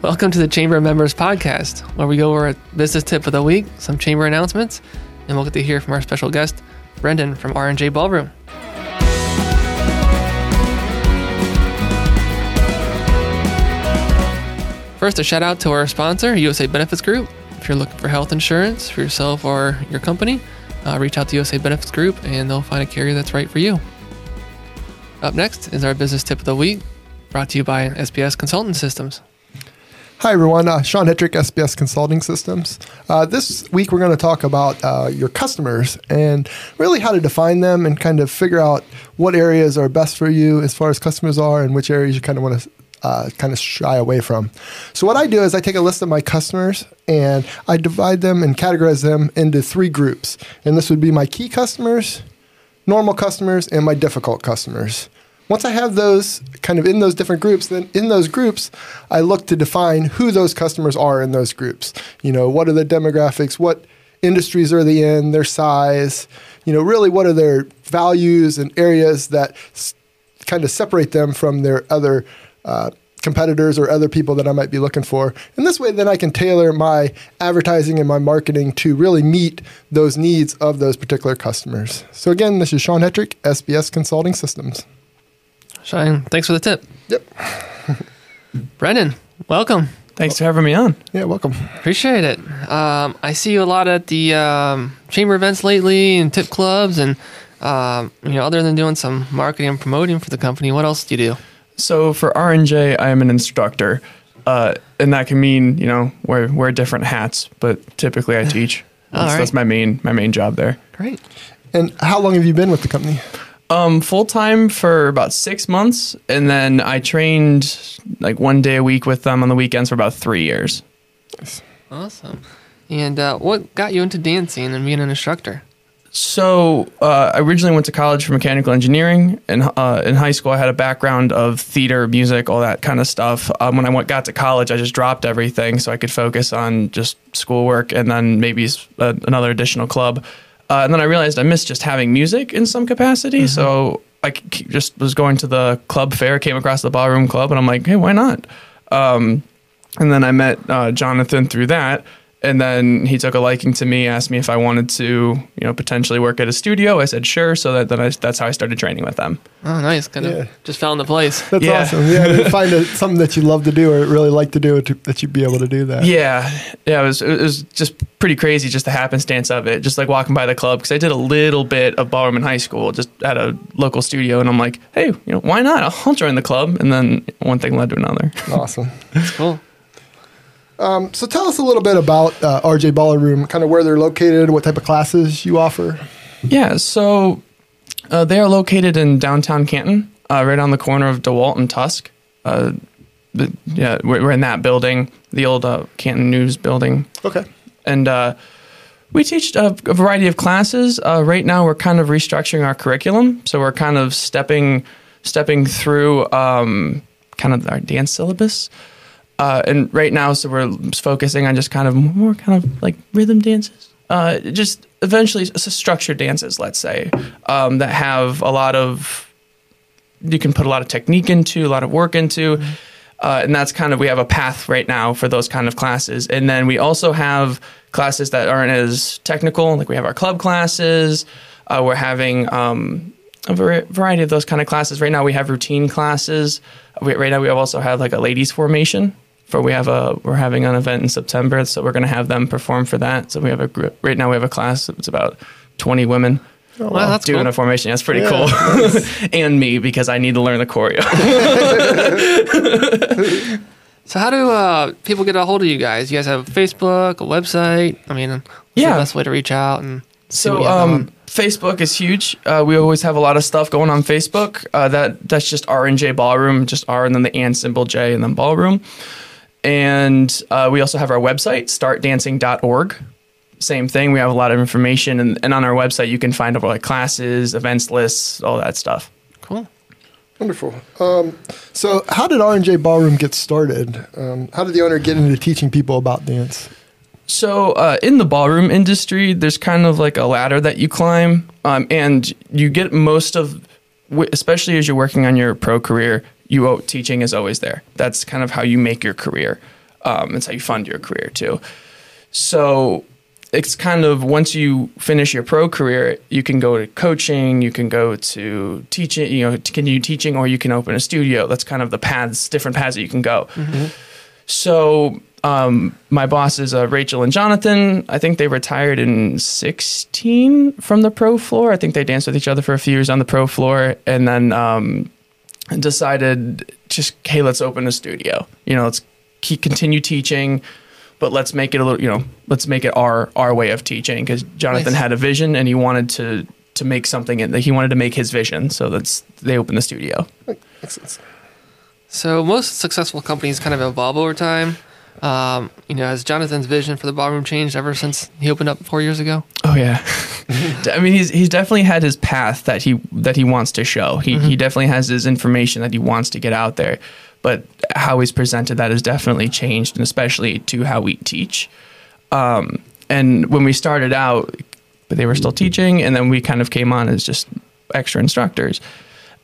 Welcome to the Chamber Members Podcast, where we go over a business tip of the week, some chamber announcements, and we'll get to hear from our special guest, Brendan from R&J Ballroom. First, a shout out to our sponsor, USA Benefits Group. If you're looking for health insurance for yourself or your company, uh, reach out to USA Benefits Group and they'll find a carrier that's right for you. Up next is our business tip of the week, brought to you by SBS Consulting Systems. Hi, everyone. Uh, Sean Hetrick, SBS Consulting Systems. Uh, this week, we're going to talk about uh, your customers and really how to define them and kind of figure out what areas are best for you as far as customers are and which areas you kind of want to uh, kind of shy away from. So, what I do is I take a list of my customers and I divide them and categorize them into three groups. And this would be my key customers, normal customers, and my difficult customers. Once I have those kind of in those different groups, then in those groups, I look to define who those customers are in those groups. You know, what are the demographics? What industries are they in? Their size? You know, really, what are their values and areas that s- kind of separate them from their other uh, competitors or other people that I might be looking for. And this way, then I can tailor my advertising and my marketing to really meet those needs of those particular customers. So, again, this is Sean Hetrick, SBS Consulting Systems. Sean, thanks for the tip. Yep. Brendan, welcome. Thanks for having me on. Yeah, welcome. Appreciate it. Um, I see you a lot at the um, chamber events lately and tip clubs, and um, you know, other than doing some marketing and promoting for the company, what else do you do? So for R and J, I am an instructor, uh, and that can mean you know wear wear different hats, but typically I teach. All That's, right. that's my main my main job there. Great. And how long have you been with the company? Um, full time for about six months, and then I trained like one day a week with them on the weekends for about three years. Awesome. And uh, what got you into dancing and being an instructor? So uh, I originally went to college for mechanical engineering, and uh, in high school I had a background of theater, music, all that kind of stuff. Um, when I went, got to college, I just dropped everything so I could focus on just schoolwork and then maybe uh, another additional club. Uh, and then I realized I missed just having music in some capacity, so I just was going to the club fair, came across the ballroom club, and I'm like, hey, why not? Um, and then I met uh, Jonathan through that. And then he took a liking to me, asked me if I wanted to, you know, potentially work at a studio. I said sure. So that then I, that's how I started training with them. Oh, nice. Kind of Yeah. just found the place. That's Yeah. awesome. Yeah, to find a, something that you love to do or really like to do, to, that you'd be able to do that. Yeah, yeah. It was it was just pretty crazy, just the happenstance of it. Just like walking by the club because I did a little bit of ballroom in high school, just at a local studio, and I'm like, hey, you know, why not? I'll join the club. And then one thing led to another. Awesome. that's cool. So tell us a little bit about uh, RJ Ballroom, kind of where they're located, what type of classes you offer. Yeah, so uh, they are located in downtown Canton, uh, right on the corner of DeWalt and Tusc. Uh, the, yeah, we're, we're in that building, the old uh, Canton News building, Okay. and uh, we teach a, a variety of classes. Uh, right now, we're kind of restructuring our curriculum, so we're kind of stepping stepping through um, kind of our dance syllabus. Uh, and right now, so we're focusing on just kind of more kind of like rhythm dances. Uh, just eventually structured dances, let's say, um, that have a lot of you can put a lot of technique into, a lot of work into. Uh, and that's kind of we have a path right now for those kind of classes. And then we also have classes that aren't as technical, like we have our club classes. Uh, we're having um, a var- variety of those kind of classes. Right now we have routine classes. We, right now we also have like a ladies formation. For we have a we're having an event in September, so we're going to have them perform for that. So we have a group right now. We have a class. It's about twenty women Well, that's doing cool. a formation. That's pretty Yeah, cool. and me because I need to learn the choreo. So, how do uh, people get a hold of you guys? You guys have Facebook, a website? I mean, what's Yeah. the best way to reach out and see what So you um. Facebook is huge. Uh, we always have a lot of stuff going on Facebook. Uh, that that's just R and J Ballroom, just R and then the and symbol J and then Ballroom. And uh, we also have our website, startdancing.org. Same thing. We have a lot of information, and, and on our website you can find over like classes, events lists, all that stuff. Cool. Wonderful. Um, so, how did R&J Ballroom get started? Um, how did the owner get into teaching people about dance? So, uh, in the ballroom industry, there's kind of like a ladder that you climb, um, and you get most of, especially as you're working on your pro career, you owe- teaching is always there. That's kind of how you make your career. Um, it's how you fund your career too. So it's kind of once you finish your pro career, you can go to coaching, you can go to teaching, you know, to continue teaching, or you can open a studio. That's kind of the paths, different paths that you can go. So um, my bosses, uh, Rachel and Jonathan, I think they retired in 16 from the pro floor. I think they danced with each other for a few years on the pro floor and then um, decided just, hey, let's open a studio. You know, let's keep, continue teaching, but let's make it a little, you know, let's make it our, our way of teaching because Jonathan Nice. had a vision and he wanted to, to make something and he wanted to make his vision. So that's, they opened the studio. Excellent. So most successful companies kind of evolve over time. Um, you know, has Jonathan's vision for the ballroom changed ever since he opened up four years ago? Oh yeah, I mean he's he's definitely had his path that he that he wants to show. He he definitely has his information that he wants to get out there, but how he's presented that has definitely changed, and especially to how we teach. Um, and when we started out, but they were still teaching, and then we kind of came on as just extra instructors.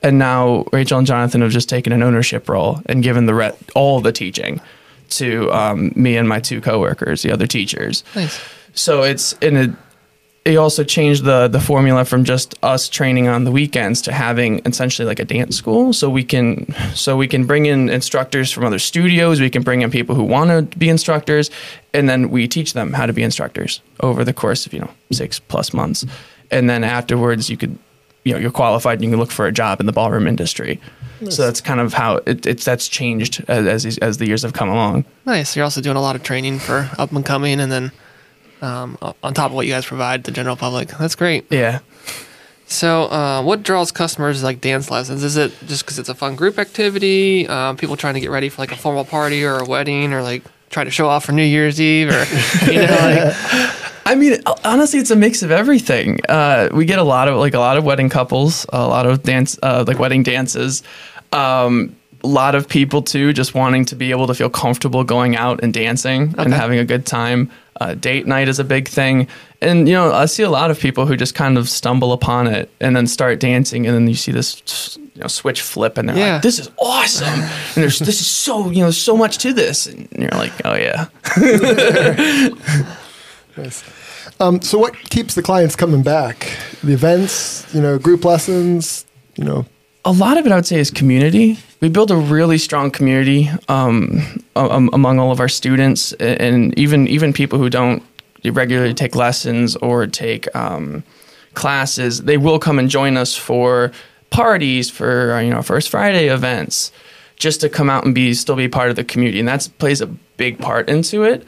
And now Rachel and Jonathan have just taken an ownership role and given the re- all the teaching to um, me and my two coworkers, the other teachers. Nice. So it's in a. It also changed the the formula from just us training on the weekends to having essentially like a dance school. So we can so we can bring in instructors from other studios. We can bring in people who want to be instructors, and then we teach them how to be instructors over the course of you know six plus months, and then afterwards you could you know you're qualified and you can look for a job in the ballroom industry. So that's kind of how it, it's that's changed as, as as the years have come along. Nice. You're also doing a lot of training for up and coming, and then um, on top of what you guys provide the general public. That's great. Yeah. So, uh, what draws customers like dance lessons? Is it just because it's a fun group activity? Um, people trying to get ready for like a formal party or a wedding, or like try to show off for New Year's Eve, or you know, like I mean, honestly, it's a mix of everything. Uh, we get a lot of like a lot of wedding couples, a lot of dance, uh, like wedding dances. Um, a lot of people too, just wanting to be able to feel comfortable going out and dancing and having a good time. Uh, date night is a big thing, and you know, I see a lot of people who just kind of stumble upon it and then start dancing, and then you see this you know switch flip, and they're Yeah. like, "This is awesome!" and there's this is so you know so much to this, and you're like, "Oh yeah." Nice. Um, so, what keeps the clients coming back? The events, you know, group lessons, you know. a lot of it, I would say, is community. We build a really strong community um, um, among all of our students, and even even people who don't regularly take lessons or take um, classes. They will come and join us for parties, for you know, First Friday events, just to come out and be still be part of the community, and that plays a big part into it.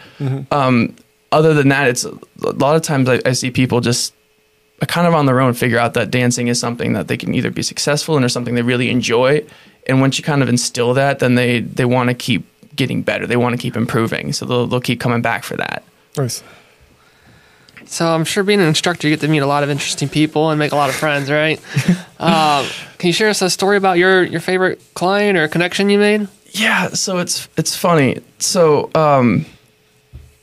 Um, other than that, it's a lot of times I, I see people just kind of on their own figure out that dancing is something that they can either be successful in or something they really enjoy. And once you kind of instill that, then they they want to keep getting better. They want to keep improving. So they'll they'll keep coming back for that. Nice. So I'm sure being an instructor, you get to meet a lot of interesting people and make a lot of friends, right? um, can you share us a story about your your favorite client or connection you made? Yeah, so it's it's funny. So um,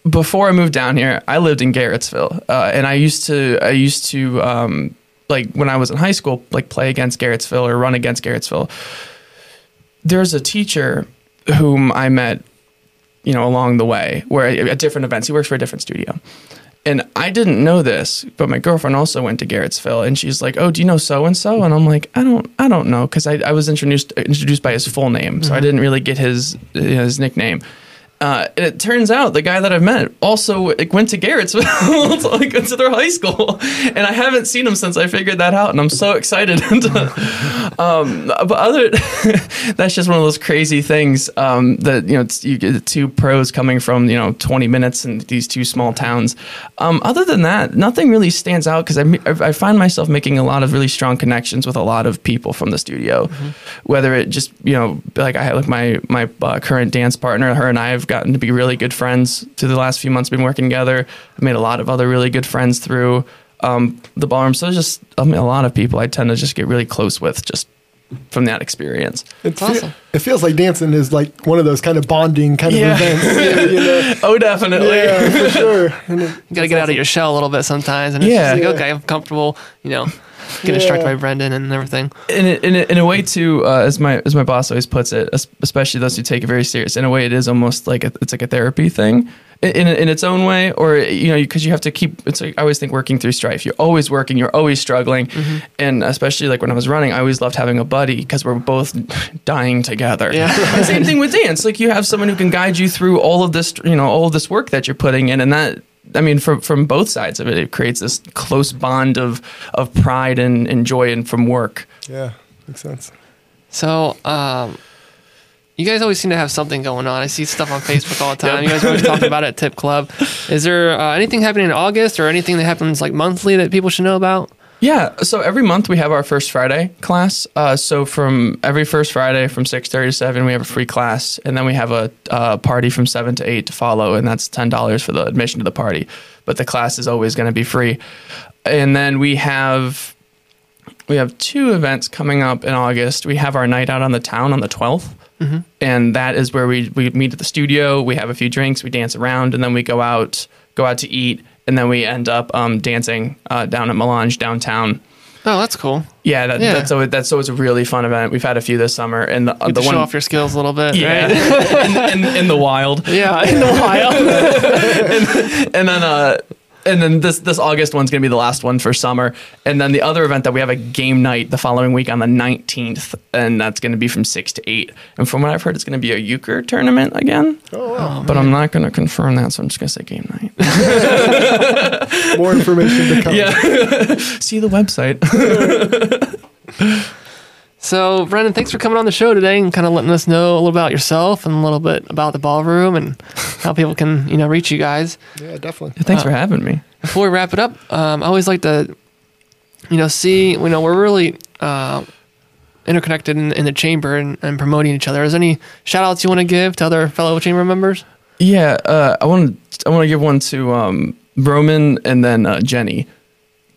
before I moved down here, I lived in Garrettsville, uh, and I used to I used to um, like when I was in high school, like play against Garrettsville or run against Garrettsville. There's a teacher whom I met, you know, along the way, where at different events. He works for a different studio. And I didn't know this, but my girlfriend also went to Garrettsville, and she's like, "Oh, do you know so and so?" And I'm like, "I don't, I don't know," because I, I was introduced introduced by his full name, so I didn't really get his his nickname. Uh, and it turns out the guy that I've met also went to Garrettsville, like went to their high school, and I haven't seen him since I figured that out, and I'm so excited. to, um, but other, that's just one of those crazy things um, that you know you get two pros coming from you know 20 minutes in these two small towns. Um, other than that, nothing really stands out because I, I find myself making a lot of really strong connections with a lot of people from the studio, whether it just you know like I like my my uh, current dance partner, her and I have gotten to be really good friends through the last few months. Been working together. I've made a lot of other really good friends through um, the ballroom. So just I mean, a lot of people I tend to just get really close with just from that experience. It's awesome. It feels like dancing is like one of those kind of bonding kind Yeah. of events. you know? Oh, definitely. Yeah, for sure. It- You gotta get out of your shell a little bit sometimes, and it's Yeah. just like Yeah. okay, I'm comfortable. You know, get instructed by Brendan and everything. in a, in a, in a way too uh, as my as my boss always puts it especially those who take it very serious in a way it is almost like a, it's like a therapy thing in, in, in its own way or you know because you have to keep it's like i always think working through strife you're always working you're always struggling and especially like when i was running i always loved having a buddy because we're both dying together Yeah. And same thing with dance like you have someone who can guide you through all of this you know all of this work that you're putting in and that I mean, from from both sides of it, it creates this close bond of of pride and, and joy and from work. yeah, makes sense. So, um, you guys always seem to have something going on. I see stuff on Facebook all the time. You guys are always talking about it at Tip Club. Is there uh, anything happening in August or anything that happens like monthly that people should know about? Yeah, so every month we have our first Friday class. Uh, so from every first Friday from six thirty to seven, we have a free class, and then we have a uh, party from seven to eight to follow, and that's ten dollars for the admission to the party. But the class is always going to be free. And then we have we have two events coming up in August. We have our night out on the town on the 12th. And that is where we, we meet at the studio. We have a few drinks, we dance around, and then we go out go out to eat, and then we end up um, dancing uh, down at Melange downtown. Oh, that's cool. Yeah, that, Yeah. that's always that's always a really fun event. We've had a few this summer, and the, uh, the one show off your skills a little bit. yeah, Right? in, in, in the wild, yeah, in the wild. and then uh, and then this this August one's gonna be the last one for summer, and then the other event that we have a game night the following week on the nineteenth, and that's gonna be from six to eight. And from what I've heard, it's gonna be a euchre tournament again. Oh, wow. Oh, but I'm not gonna confirm that, so I'm just gonna say game night. More information to come. yeah, see the website. So, Brendan, thanks for coming on the show today and kind of letting us know a little about yourself and a little bit about the ballroom and how people can, you know, reach you guys. Yeah, definitely. Thanks for having me. Before we wrap it up, um, I always like to, you know, see, you know, we're really uh, interconnected in, in the chamber and, and promoting each other. Is there any shout outs you want to give to other fellow chamber members? Yeah, uh, I want to I want to give one to um, Roman and then uh, Jenny,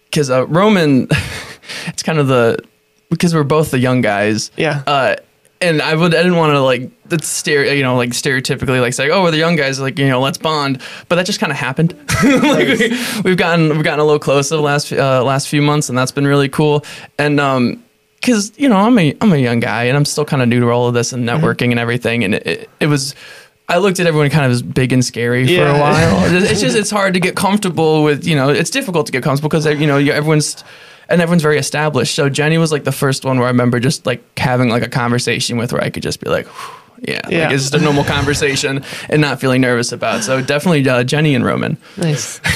because uh, Roman, it's kind of the because we're both the young guys. Yeah. Uh, and I would I didn't want to like that's stereo you know like stereotypically like say oh we're the young guys like you know let's bond but that just kind of happened like we, we've gotten we've gotten a little closer the last uh, last few months and that's been really cool and um because you know I'm a I'm a young guy and I'm still kind of new to all of this and networking and everything and it, it, it was I looked at everyone kind of as big and scary for Yeah. a while it's it's just it's hard to get comfortable with you know it's difficult to get comfortable because you know everyone's and everyone's very established. So Jenny was like the first one where I remember just like having like a conversation with where I could just be like, yeah, Yeah. like it's just a normal conversation and not feeling nervous about. So definitely uh, Jenny and Roman. Nice.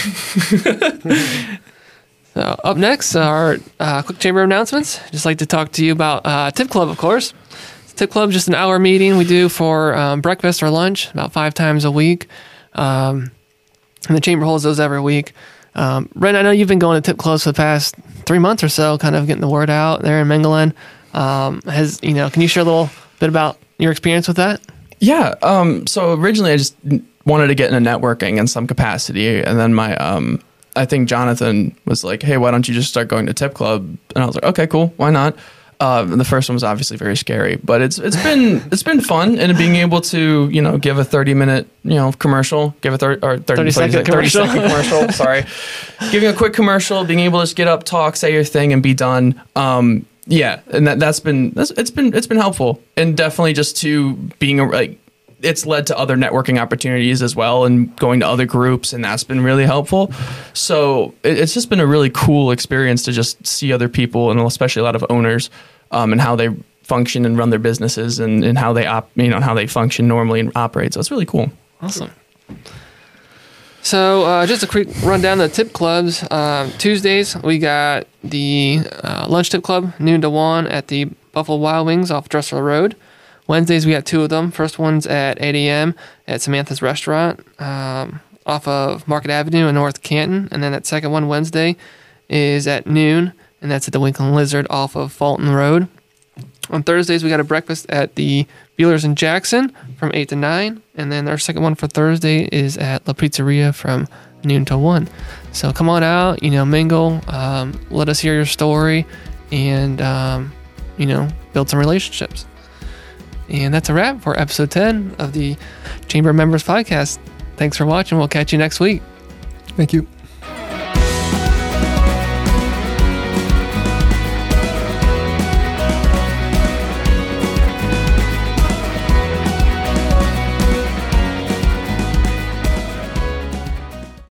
so up next are uh, quick chamber announcements. Just like to talk to you about uh, Tip Club, of course. Tip Club just an hour meeting we do for um, breakfast or lunch about five times a week, um, and the chamber holds those every week. Um, Ren, I know you've been going to Tip Clubs for the past three months or so, kind of getting the word out there in Mengelen. Um, has you know? Can you share a little bit about your experience with that? Yeah. Um, so originally I just wanted to get into networking in some capacity. And then my, um, I think Jonathan was like, Hey, why don't you just start going to tip club? And I was like, okay, cool. Why not? Um, the first one was obviously very scary, but it's, it's been, it's been fun and being able to, you know, give a 30 minute, you know, commercial, give a 30 or 30, 30 second 30 commercial. second commercial. Sorry. Giving a quick commercial, being able to just get up, talk, say your thing and be done. Um, yeah, and that that's been that's, it's been it's been helpful, and definitely just to being a like it's led to other networking opportunities as well, and going to other groups, and that's been really helpful. So it, it's just been a really cool experience to just see other people, and especially a lot of owners, um, and how they function and run their businesses, and, and how they op you know how they function normally and operate. So it's really cool. Awesome. So, uh, just a quick rundown of the tip clubs. Um, Tuesdays, we got the uh, lunch tip club, noon to 1 at the Buffalo Wild Wings off Dressler Road. Wednesdays, we got two of them. First one's at 8 a.m. at Samantha's Restaurant um, off of Market Avenue in North Canton. And then that second one, Wednesday, is at noon, and that's at the Winking Lizard off of Fulton Road. On Thursdays, we got a breakfast at the Buehler's in Jackson from 8 to 9. And then our second one for Thursday is at La Pizzeria from noon to 1. So come on out, you know, mingle, um, let us hear your story, and, um, you know, build some relationships. And that's a wrap for episode 10 of the Chamber Members Podcast. Thanks for watching. We'll catch you next week. Thank you.